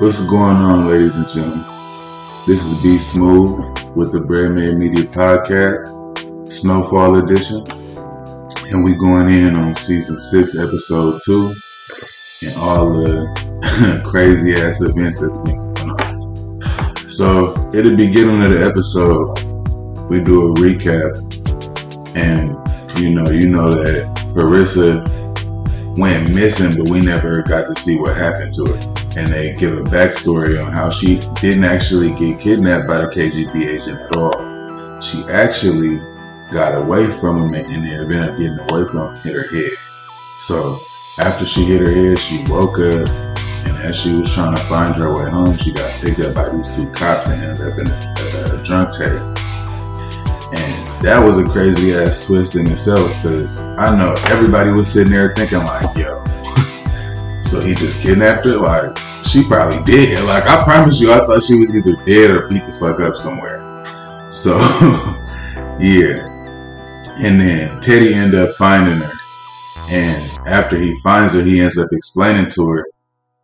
What's going on, ladies and gentlemen? This is B Smooth with the Bread Made Media Podcast, Snowfall Edition, and we're going in on season six, episode two, and all the crazy ass events that's been going on. So, at the beginning of the episode, we do a recap, and you know, you know that Clarissa went missing, but we never got to see what happened to her and they give a backstory on how she didn't actually get kidnapped by the KGB agent at all. She actually got away from him and in the event of getting away from him, hit her head. So after she hit her head, she woke up, and as she was trying to find her way home, she got picked up by these two cops and ended up in a, a, a drunk tank. That was a crazy ass twist in itself because I know everybody was sitting there thinking like, yo, so he just kidnapped her? Like, she probably did. Like, I promise you, I thought she was either dead or beat the fuck up somewhere. So, yeah. And then Teddy ended up finding her. And after he finds her, he ends up explaining to her,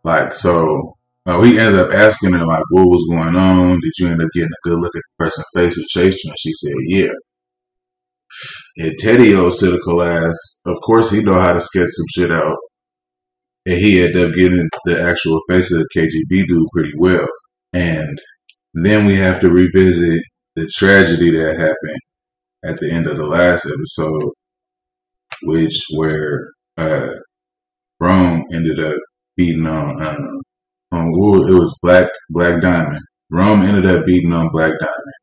like, so, uh, he ends up asking her, like, what was going on? Did you end up getting a good look at the person's face who chased? And she said, yeah. And Teddy, old cynical ass, of course he know how to sketch some shit out and he ended up getting the actual face of the KGB dude pretty well. And then we have to revisit the tragedy that happened at the end of the last episode, which where uh, Rome ended up beating on um, on it was Black Black Diamond. Rome ended up beating on Black Diamond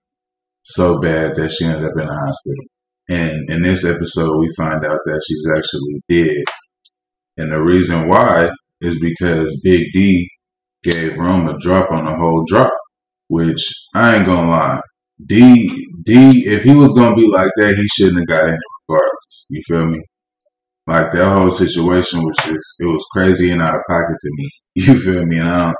so bad that she ended up in the hospital. And in this episode, we find out that she's actually dead and the reason why is because Big D gave Rome a drop on the whole drop, which I ain't gonna lie. D D if he was gonna be like that, he shouldn't have got in regardless. You feel me? Like that whole situation was just it was crazy and out of pocket to me. You feel me? And I don't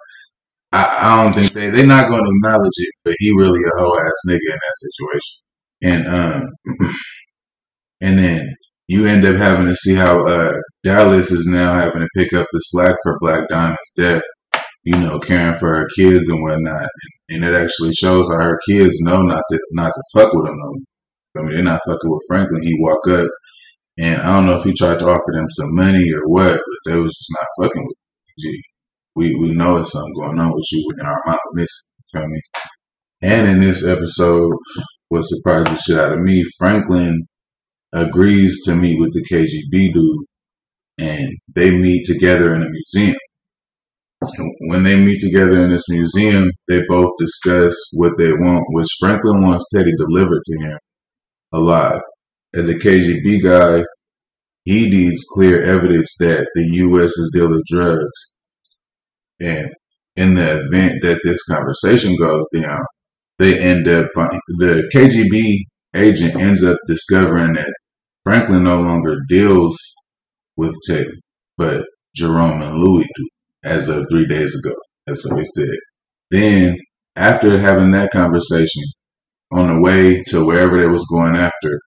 I, I don't think they they're not gonna acknowledge it, but he really a whole ass nigga in that situation. And um and then you end up having to see how uh, Dallas is now having to pick up the slack for Black Diamond's death. You know, caring for her kids and whatnot, and it actually shows how her kids know not to not to fuck with him. I mean, they're not fucking with Franklin. He walk up, and I don't know if he tried to offer them some money or what, but they was just not fucking with. Him. We we know it's something going on with you, and our mom missing. Feel me? And in this episode, what surprised the shit out of me, Franklin agrees to meet with the KGB dude and they meet together in a museum. And when they meet together in this museum, they both discuss what they want, which Franklin wants Teddy delivered to him alive. As a KGB guy, he needs clear evidence that the U.S. is dealing drugs. And in the event that this conversation goes down, they end up finding the KGB agent ends up discovering that Franklin no longer deals with Teddy, but Jerome and Louie do as of three days ago. That's what he said. Then, after having that conversation, on the way to wherever they was going after,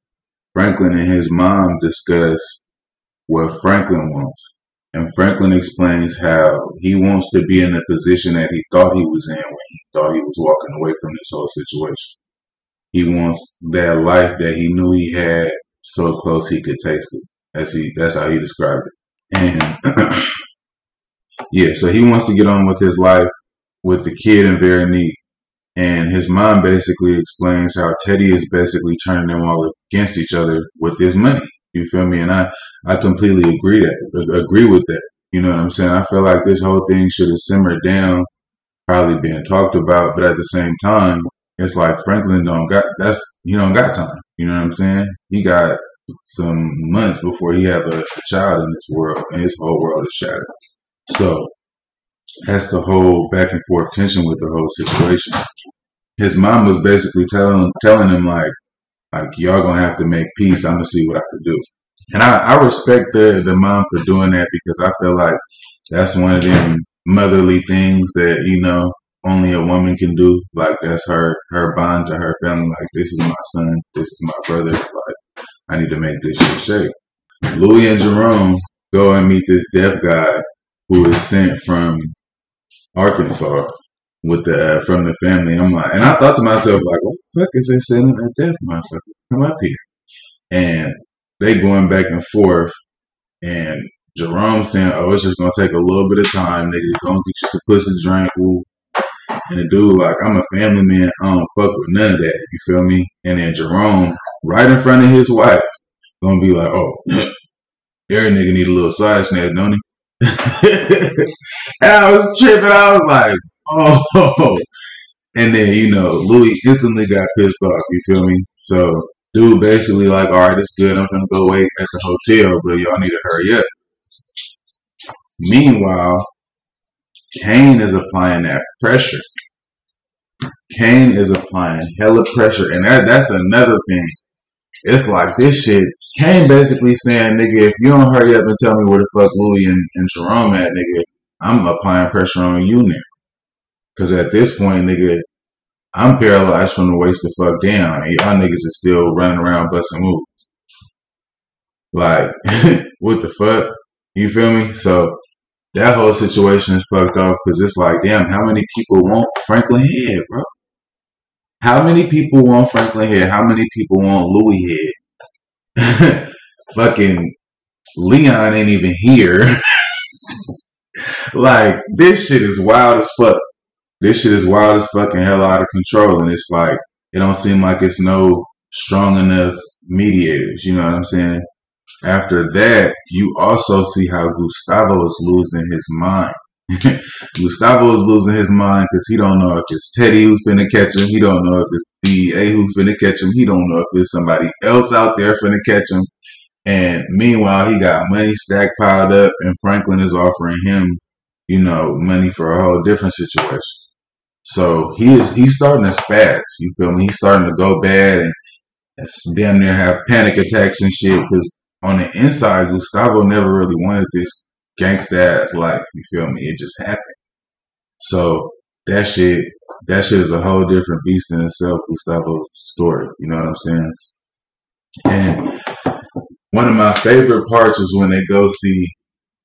Franklin and his mom discuss what Franklin wants. And Franklin explains how he wants to be in the position that he thought he was in when he thought he was walking away from this whole situation. He wants that life that he knew he had so close he could taste it. That's he. That's how he described it. And yeah, so he wants to get on with his life with the kid and need. And his mom basically explains how Teddy is basically turning them all against each other with his money. You feel me? And I, I completely agree that agree with that. You know what I'm saying? I feel like this whole thing should have simmered down, probably being talked about, but at the same time, it's like Franklin don't got that's he don't got time. You know what I'm saying? He got some months before he have a, a child in this world, and his whole world is shattered. So that's the whole back and forth tension with the whole situation. His mom was basically telling telling him like, like y'all gonna have to make peace. I'm gonna see what I can do. And I, I respect the the mom for doing that because I feel like that's one of them motherly things that you know only a woman can do. Like that's her her bond to her family. Like this is my son, this is my brother. Like I need to make this shit shake. Louie and Jerome go and meet this deaf guy who is sent from Arkansas with the uh, from the family. I'm like, and I thought to myself, like, what the fuck is they sending that deaf motherfucker? Come up here. And they going back and forth, and Jerome saying, "Oh, it's just gonna take a little bit of time, nigga. Go and get you some pussy drink." Ooh. And the dude, like, I'm a family man. I don't fuck with none of that. You feel me? And then Jerome, right in front of his wife, gonna be like, "Oh, every nigga need a little side snap, don't he?" and I was tripping. I was like, "Oh." And then you know, Louie instantly got pissed off. You feel me? So dude basically like, all right, it's good. I'm gonna go wait at the hotel, but y'all need to hurry up. Meanwhile, Kane is applying that pressure. Kane is applying hella pressure, and that that's another thing. It's like this shit. Kane basically saying, nigga, if you don't hurry up and tell me where the fuck Louie and, and Jerome at, nigga, I'm applying pressure on you now. Cause at this point, nigga, I'm paralyzed from the waist the fuck down, and y'all niggas are still running around busting moves. Like, what the fuck? You feel me? So that whole situation is fucked off because it's like, damn, how many people want Franklin Head, bro? How many people want Franklin Head? How many people want Louie Head? Fucking Leon ain't even here. like, this shit is wild as fuck. This shit is wild as fucking hell out of control. And it's like, it don't seem like it's no strong enough mediators. You know what I'm saying? After that, you also see how Gustavo is losing his mind. Gustavo is losing his mind because he don't know if it's Teddy who's finna catch him. He don't know if it's DEA who's finna catch him. He don't know if there's somebody else out there finna catch him. And meanwhile, he got money stacked piled up, and Franklin is offering him, you know, money for a whole different situation. So he is he's starting to spaz. You feel me? He's starting to go bad and damn near have panic attacks and shit because on the inside, Gustavo never really wanted this gangsta ass life. You feel me? It just happened. So that shit, that shit is a whole different beast in itself. Gustavo's story. You know what I'm saying? And one of my favorite parts was when they go see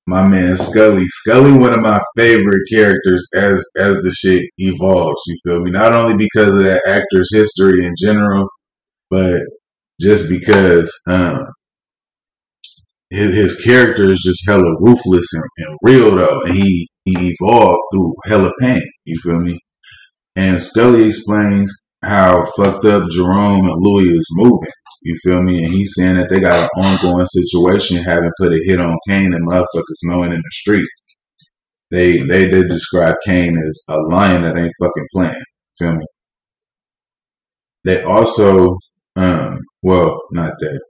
my man Scully. Scully, one of my favorite characters as as the shit evolves. You feel me? Not only because of that actor's history in general, but just because um, his, his character is just hella ruthless and, and real though, and he he evolved through hella pain. You feel me? And Scully explains how fucked up Jerome and Louie is moving. You feel me? And he's saying that they got an ongoing situation, having put a hit on Kane and motherfuckers knowing in the streets. They they did describe Kane as a lion that ain't fucking playing. Feel me? They also, um, well, not that.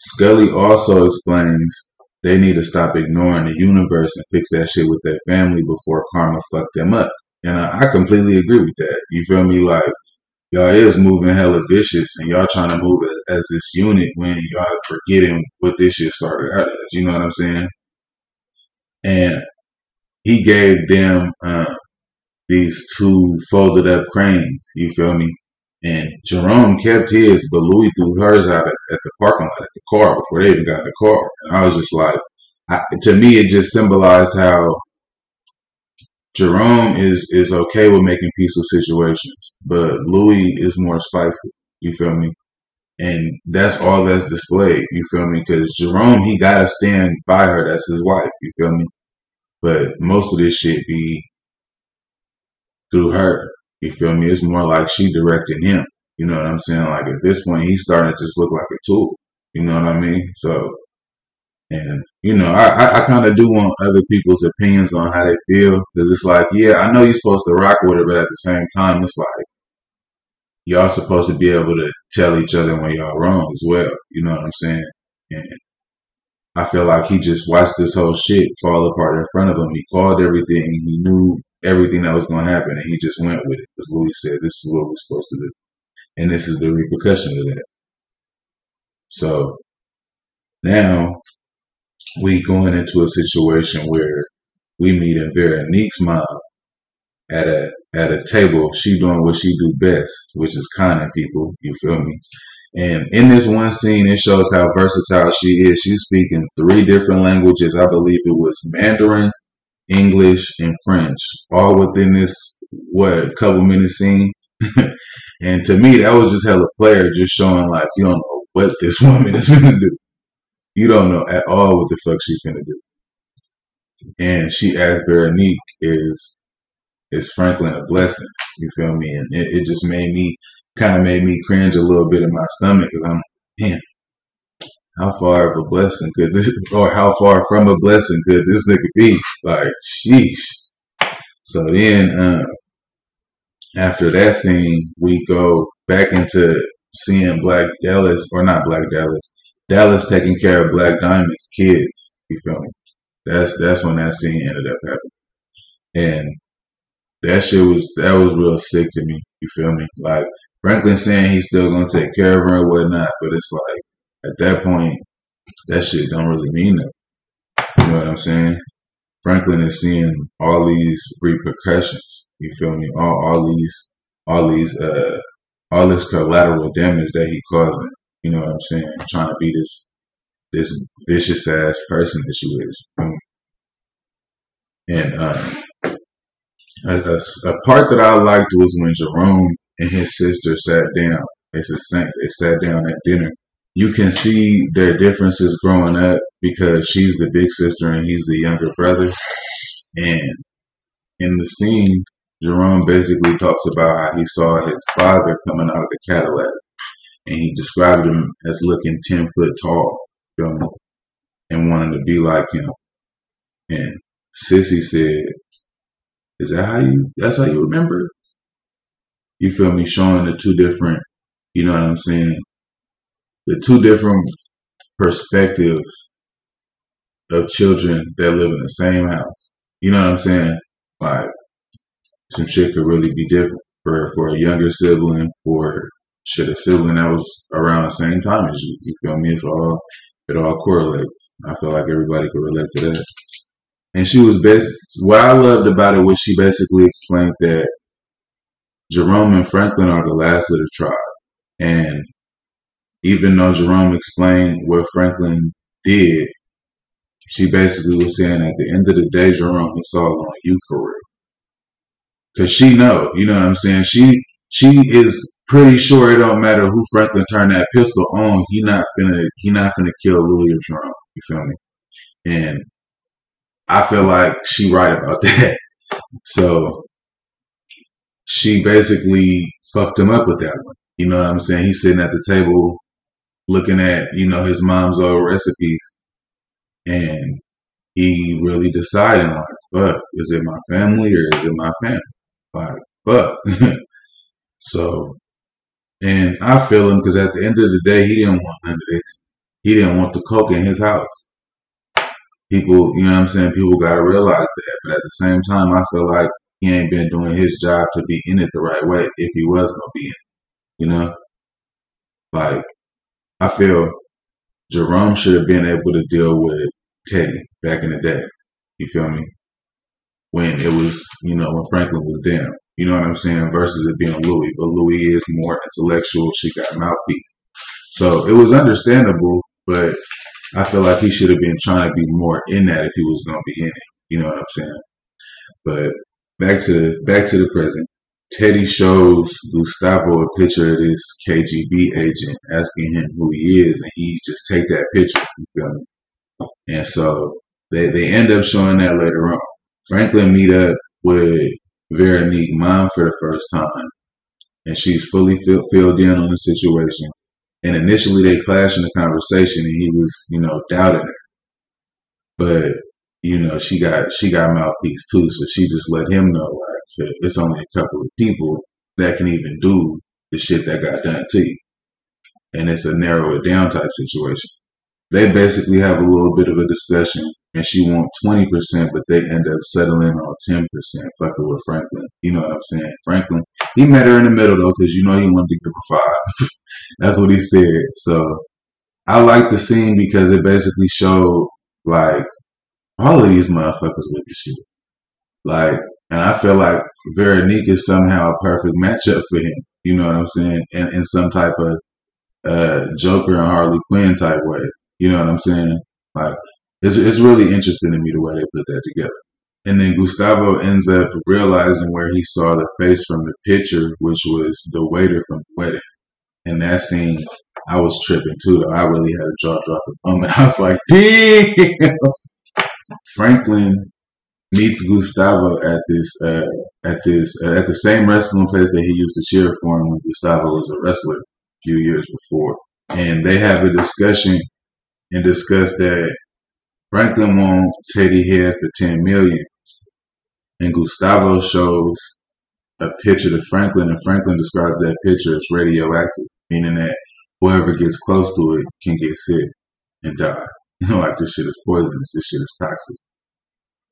Scully also explains they need to stop ignoring the universe and fix that shit with their family before karma fucked them up. And I, I completely agree with that. You feel me? Like, y'all is moving hella vicious and y'all trying to move as, as this unit when y'all forgetting what this shit started out as. You know what I'm saying? And he gave them uh, these two folded up cranes. You feel me? And Jerome kept his, but Louie threw hers out at, at the parking lot at the car before they even got in the car. And I was just like, I, to me, it just symbolized how Jerome is is okay with making peaceful situations, but Louie is more spiteful. You feel me? And that's all that's displayed. You feel me? Because Jerome, he gotta stand by her. That's his wife. You feel me? But most of this shit be through her. You feel me? It's more like she directing him. You know what I'm saying? Like at this point, he's starting to just look like a tool. You know what I mean? So, and you know, I I, I kind of do want other people's opinions on how they feel because it's like, yeah, I know you're supposed to rock with her, but at the same time, it's like y'all supposed to be able to tell each other when y'all wrong as well. You know what I'm saying? And I feel like he just watched this whole shit fall apart in front of him. He called everything. He knew everything that was going to happen, and he just went with it because Louie said, "This is what we're supposed to do," and this is the repercussion of that. So now we going into a situation where we meet in Veronique's mom at a at a table. She doing what she do best, which is conning people. You feel me? And in this one scene, it shows how versatile she is. She's speaking three different languages. I believe it was Mandarin, English, and French, all within this what couple minute scene. and to me, that was just hella player, just showing like you don't know what this woman is gonna do. You don't know at all what the fuck she's gonna do. And she asked Veronique, "Is is Franklin a blessing?" You feel me? And it, it just made me kind of made me cringe a little bit in my stomach because I'm man, how far of a blessing could this, or how far from a blessing could this nigga be? Like, sheesh. So then, uh, after that scene, we go back into seeing Black Dallas, or not Black Dallas, Dallas taking care of Black Diamond's kids. You feel me? That's that's when that scene ended up happening, and that shit was that was real sick to me. You feel me? Like Franklin saying he's still gonna take care of her and whatnot, but it's like at that point, that shit don't really mean nothing. You know what I'm saying? Franklin is seeing all these repercussions. You feel me? All all these all these uh all this collateral damage that he causing. You know what I'm saying? Trying to be this this vicious ass person that she is. And um, a, a, a, part that I liked was when Jerome and his sister sat down. They said they sat down at dinner. You can see their differences growing up because she's the big sister and he's the younger brother. And in the scene, Jerome basically talks about how he saw his father coming out of the Cadillac and he described him as looking 10 foot tall and wanting to be like him. And Cissy said, Is that how you, that's how you remember? You feel me? Showing the two different, you know what I'm saying? The two different perspectives of children that live in the same house. You know what I'm saying? Like, some shit could really be different for, for a younger sibling, for shit, a sibling that was around the same time as you. You feel me? It's all it all correlates. I feel like everybody could relate to that. And she was best. What I loved about it was she basically explained that Jerome and Franklin are the last of the tribe, and even though Jerome explained what Franklin did, she basically was saying at the end of the day, Jerome, it's all on you for real. Cause she know, you know what I'm saying? She she is pretty sure it don't matter who Franklin turned that pistol on. He not finna he not finna kill Louie or Jerome. You feel me? And I feel like she right about that. So she basically fucked him up with that one. You know what I'm saying? He's sitting at the table looking at, you know, his mom's old recipes and he really deciding like, fuck, is it my family or is it my family? Like, fuck. So, and I feel him because at the end of the day, he didn't want none of this. He didn't want the coke in his house. People, you know what I'm saying? People got to realize that. But at the same time, I feel like he ain't been doing his job to be in it the right way if he was going to be in it. You know? Like, I feel Jerome should have been able to deal with Teddy back in the day. You feel me? When it was, you know, when Franklin was down. You know what I'm saying? Versus it being Louie, but Louie is more intellectual. She got mouthpiece, so it was understandable. But I feel like he should have been trying to be more in that if he was going to be in it. You know what I'm saying? But back to back to the present. Teddy shows Gustavo a picture of this KGB agent, asking him who he is, and he just take that picture. You feel me? And so they they end up showing that later on. Franklin meet up with Veronique mom for the first time, and she's fully fill, filled in on the situation. And initially, they clash in the conversation, and he was, you know, doubting her. But you know, she got she got mouthpiece too, so she just let him know like it's only a couple of people that can even do the shit that got done to you, and it's a narrow it down type situation. They basically have a little bit of a discussion and she want 20%, but they end up settling on 10%, fucking with Franklin. You know what I'm saying? Franklin, he met her in the middle though, because you know he wanted to give her five. That's what he said. So I like the scene because it basically showed like all of these motherfuckers with the shit. Like, and I feel like Veronique is somehow a perfect matchup for him. You know what I'm saying? In, in some type of uh, Joker and Harley Quinn type way. You know what I'm saying? Like, it's, it's really interesting to me the way they put that together. And then Gustavo ends up realizing where he saw the face from the picture, which was the waiter from the wedding. And that scene, I was tripping too. I really had a jaw drop moment. I was like, damn. Franklin meets Gustavo at this uh, at this uh, at the same wrestling place that he used to cheer for him when Gustavo was a wrestler a few years before, and they have a discussion and discuss that Franklin wants Teddy Head for ten million, and Gustavo shows a picture to Franklin, and Franklin describes that picture as radioactive, meaning that whoever gets close to it can get sick and die. You know, like this shit is poisonous. This shit is toxic.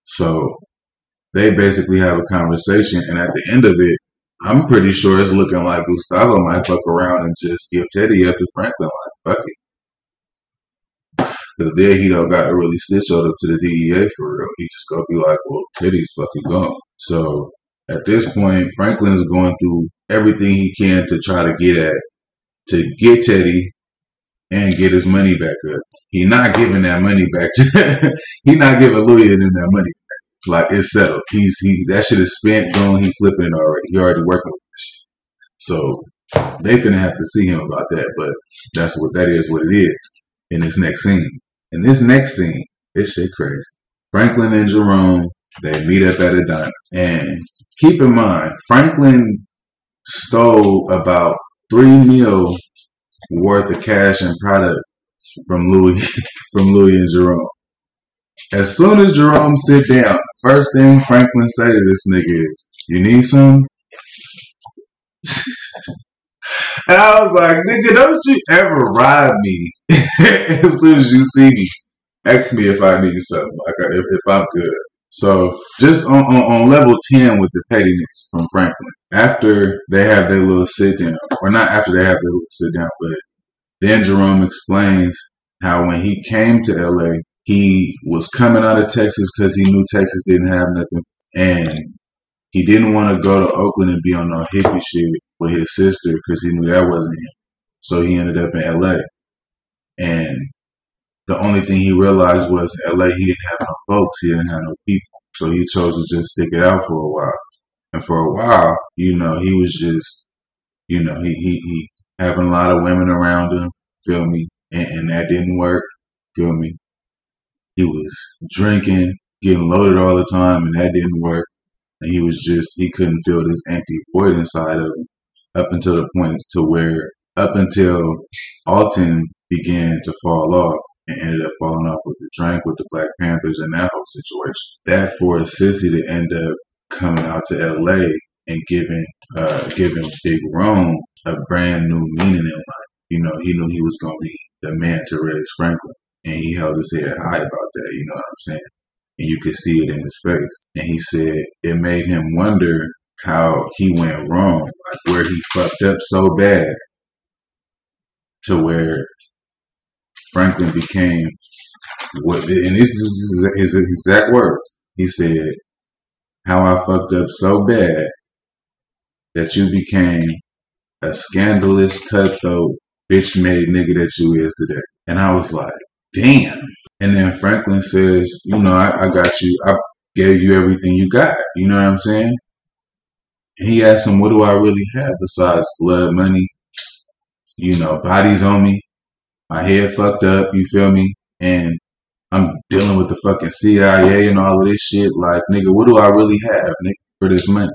So they basically have a conversation, and at the end of it, I'm pretty sure it's looking like Gustavo might fuck around and just give Teddy up to Franklin. Like, fuck it. Because then he don't got to really snitch on up to the DEA for real. He just gonna be like, well, Teddy's fucking gone. So at this point, Franklin is going through everything he can to try to get at, to get Teddy and get his money back up. He not giving that money back. To, he not giving Louie and that money like it's settled. He's he that shit is spent, gone. He flipping it already. He already working with this. So they finna have to see him about that. But that's what that is. What it is in this next scene. In this next scene, this shit crazy. Franklin and Jerome they meet up at a diner, and keep in mind Franklin stole about three mil worth of cash and product from Louie from Louie and Jerome. As soon as Jerome sit down, first thing Franklin say to this nigga is, "You need some." and I was like, "Nigga, don't you ever ride me as soon as you see me. Ask me if I need something, like if, if I'm good." So just on, on, on, level 10 with the pettiness from Franklin, after they have their little sit down, or not after they have their little sit down, but then Jerome explains how when he came to LA, he was coming out of Texas because he knew Texas didn't have nothing. And he didn't want to go to Oakland and be on no hippie shit with his sister because he knew that wasn't him. So he ended up in LA. And the only thing he realized was LA, he didn't have no folks, he didn't have no people. So he chose to just stick it out for a while. And for a while, you know, he was just, you know, he, he, he having a lot of women around him, feel me? And, and that didn't work, feel me? He was drinking, getting loaded all the time, and that didn't work. And he was just, he couldn't feel this empty void inside of him up until the point to where, up until Alton began to fall off and ended up falling off with the drink with the Black Panthers and that whole situation. That forced Cissy to end up coming out to LA and giving uh, giving Big Rome a brand new meaning in life. You know, he knew he was gonna be the man to raise Franklin. And he held his head high about that, you know what I'm saying? And you could see it in his face. And he said it made him wonder how he went wrong, like where he fucked up so bad to where Franklin became what, and this is his exact words. He said, how I fucked up so bad that you became a scandalous, cutthroat, bitch made nigga that you is today. And I was like, damn. And then Franklin says, you know, I, I got you. I gave you everything you got. You know what I'm saying? And he asked him, what do I really have besides blood, money, you know, bodies on me, my head fucked up, you feel me? And I'm dealing with the fucking CIA and all of this shit. Like, nigga, what do I really have, nigga, for this money?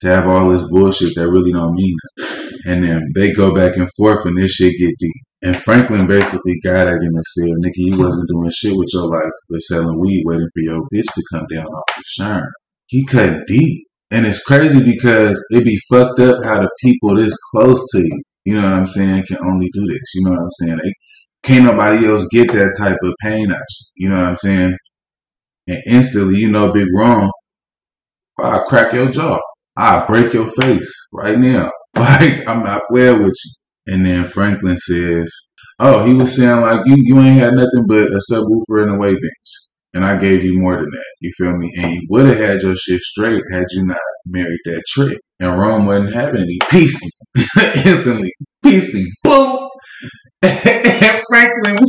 To have all this bullshit that really don't mean nothing. And then they go back and forth and this shit get deep. And Franklin basically got at him and said, nigga, you wasn't doing shit with your life but selling weed waiting for your bitch to come down off the shine. He cut deep. And it's crazy because it'd be fucked up how the people this close to you, you know what I'm saying, can only do this. You know what I'm saying? They, can't nobody else get that type of pain at you. You know what I'm saying? And instantly, you know, big Rome. I'll crack your jaw. I'll break your face right now. Like, I'm not playing with you. And then Franklin says, Oh, he was saying like you you ain't had nothing but a subwoofer and a wave bench. And I gave you more than that. You feel me? And you would have had your shit straight had you not married that trick. And Rome wasn't having any peace instantly. Peace boom. and Franklin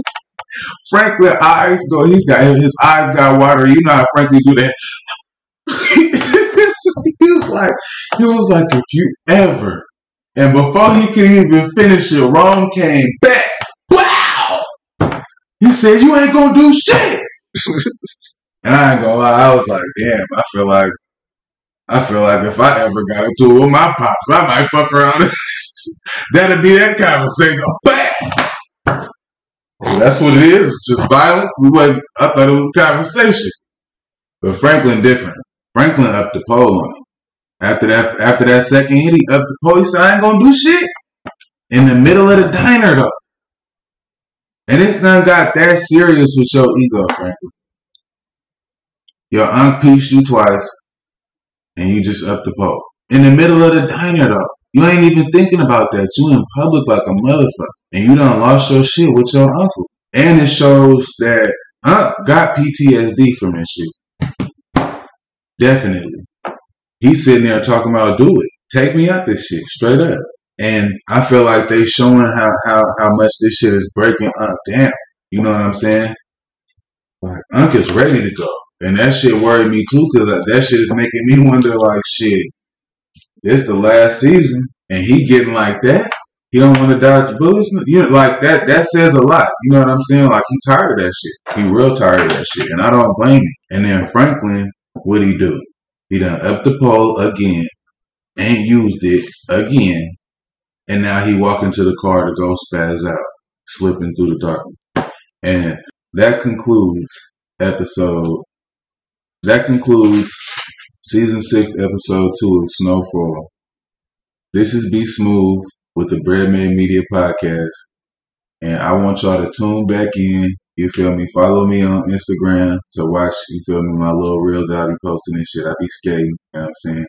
Franklin eyes go he got his eyes got water. You know how Franklin do that. he was like, he was like, if you ever, and before he could even finish it, Rome came back. Wow! He said, you ain't gonna do shit. and I ain't gonna lie, I was like, damn, I feel like, I feel like if I ever got into it with my pops, I might fuck around. That'd be that conversation. Bam! That's what it is. It's just violence. We went, I thought it was a conversation. But Franklin different. Franklin upped the pole on him. After that, after that second hit, he upped the pole. He "I ain't gonna do shit." In the middle of the diner, though. And it's not got that serious with your ego, Franklin. Your aunt pieced you twice, and you just upped the pole. In the middle of the diner, though. You ain't even thinking about that. You in public like a motherfucker. And you done lost your shit with your uncle. And it shows that Unc got PTSD from this shit. Definitely. He's sitting there talking about do it. Take me out this shit. Straight up. And I feel like they showing how, how, how much this shit is breaking Unc down. You know what I'm saying? Like Unc is ready to go. And that shit worried me too, because that shit is making me wonder like shit it's the last season and he getting like that. He don't want to dodge bullets. You know, like that. That says a lot. You know what I'm saying? Like he tired of that shit. He real tired of that shit, and I don't blame him. And then Franklin, what he do? He done up the pole again, ain't used it again, and now he walk into the car to go spaz out, slipping through the darkness. And that concludes episode. That concludes Season 6, Episode 2 of Snowfall. This is Be Smooth with the Bread Made Media Podcast. And I want y'all to tune back in. You feel me? Follow me on Instagram to watch, you feel me, my little reels that I be posting and shit. I be skating, you know what I'm saying?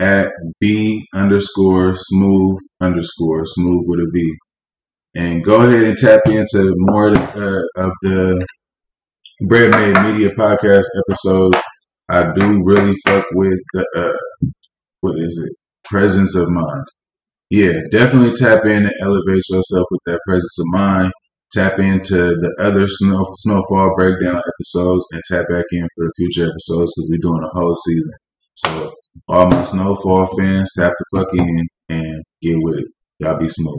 At B underscore smooth underscore smooth with a V. And go ahead and tap into more of the, uh, of the Bread Made Media Podcast episodes I do really fuck with the uh, what is it? Presence of mind. Yeah, definitely tap in and elevate yourself with that presence of mind. Tap into the other snow, snowfall breakdown episodes and tap back in for the future episodes because we're doing a whole season. So all my snowfall fans, tap the fuck in and get with it. Y'all be smooth.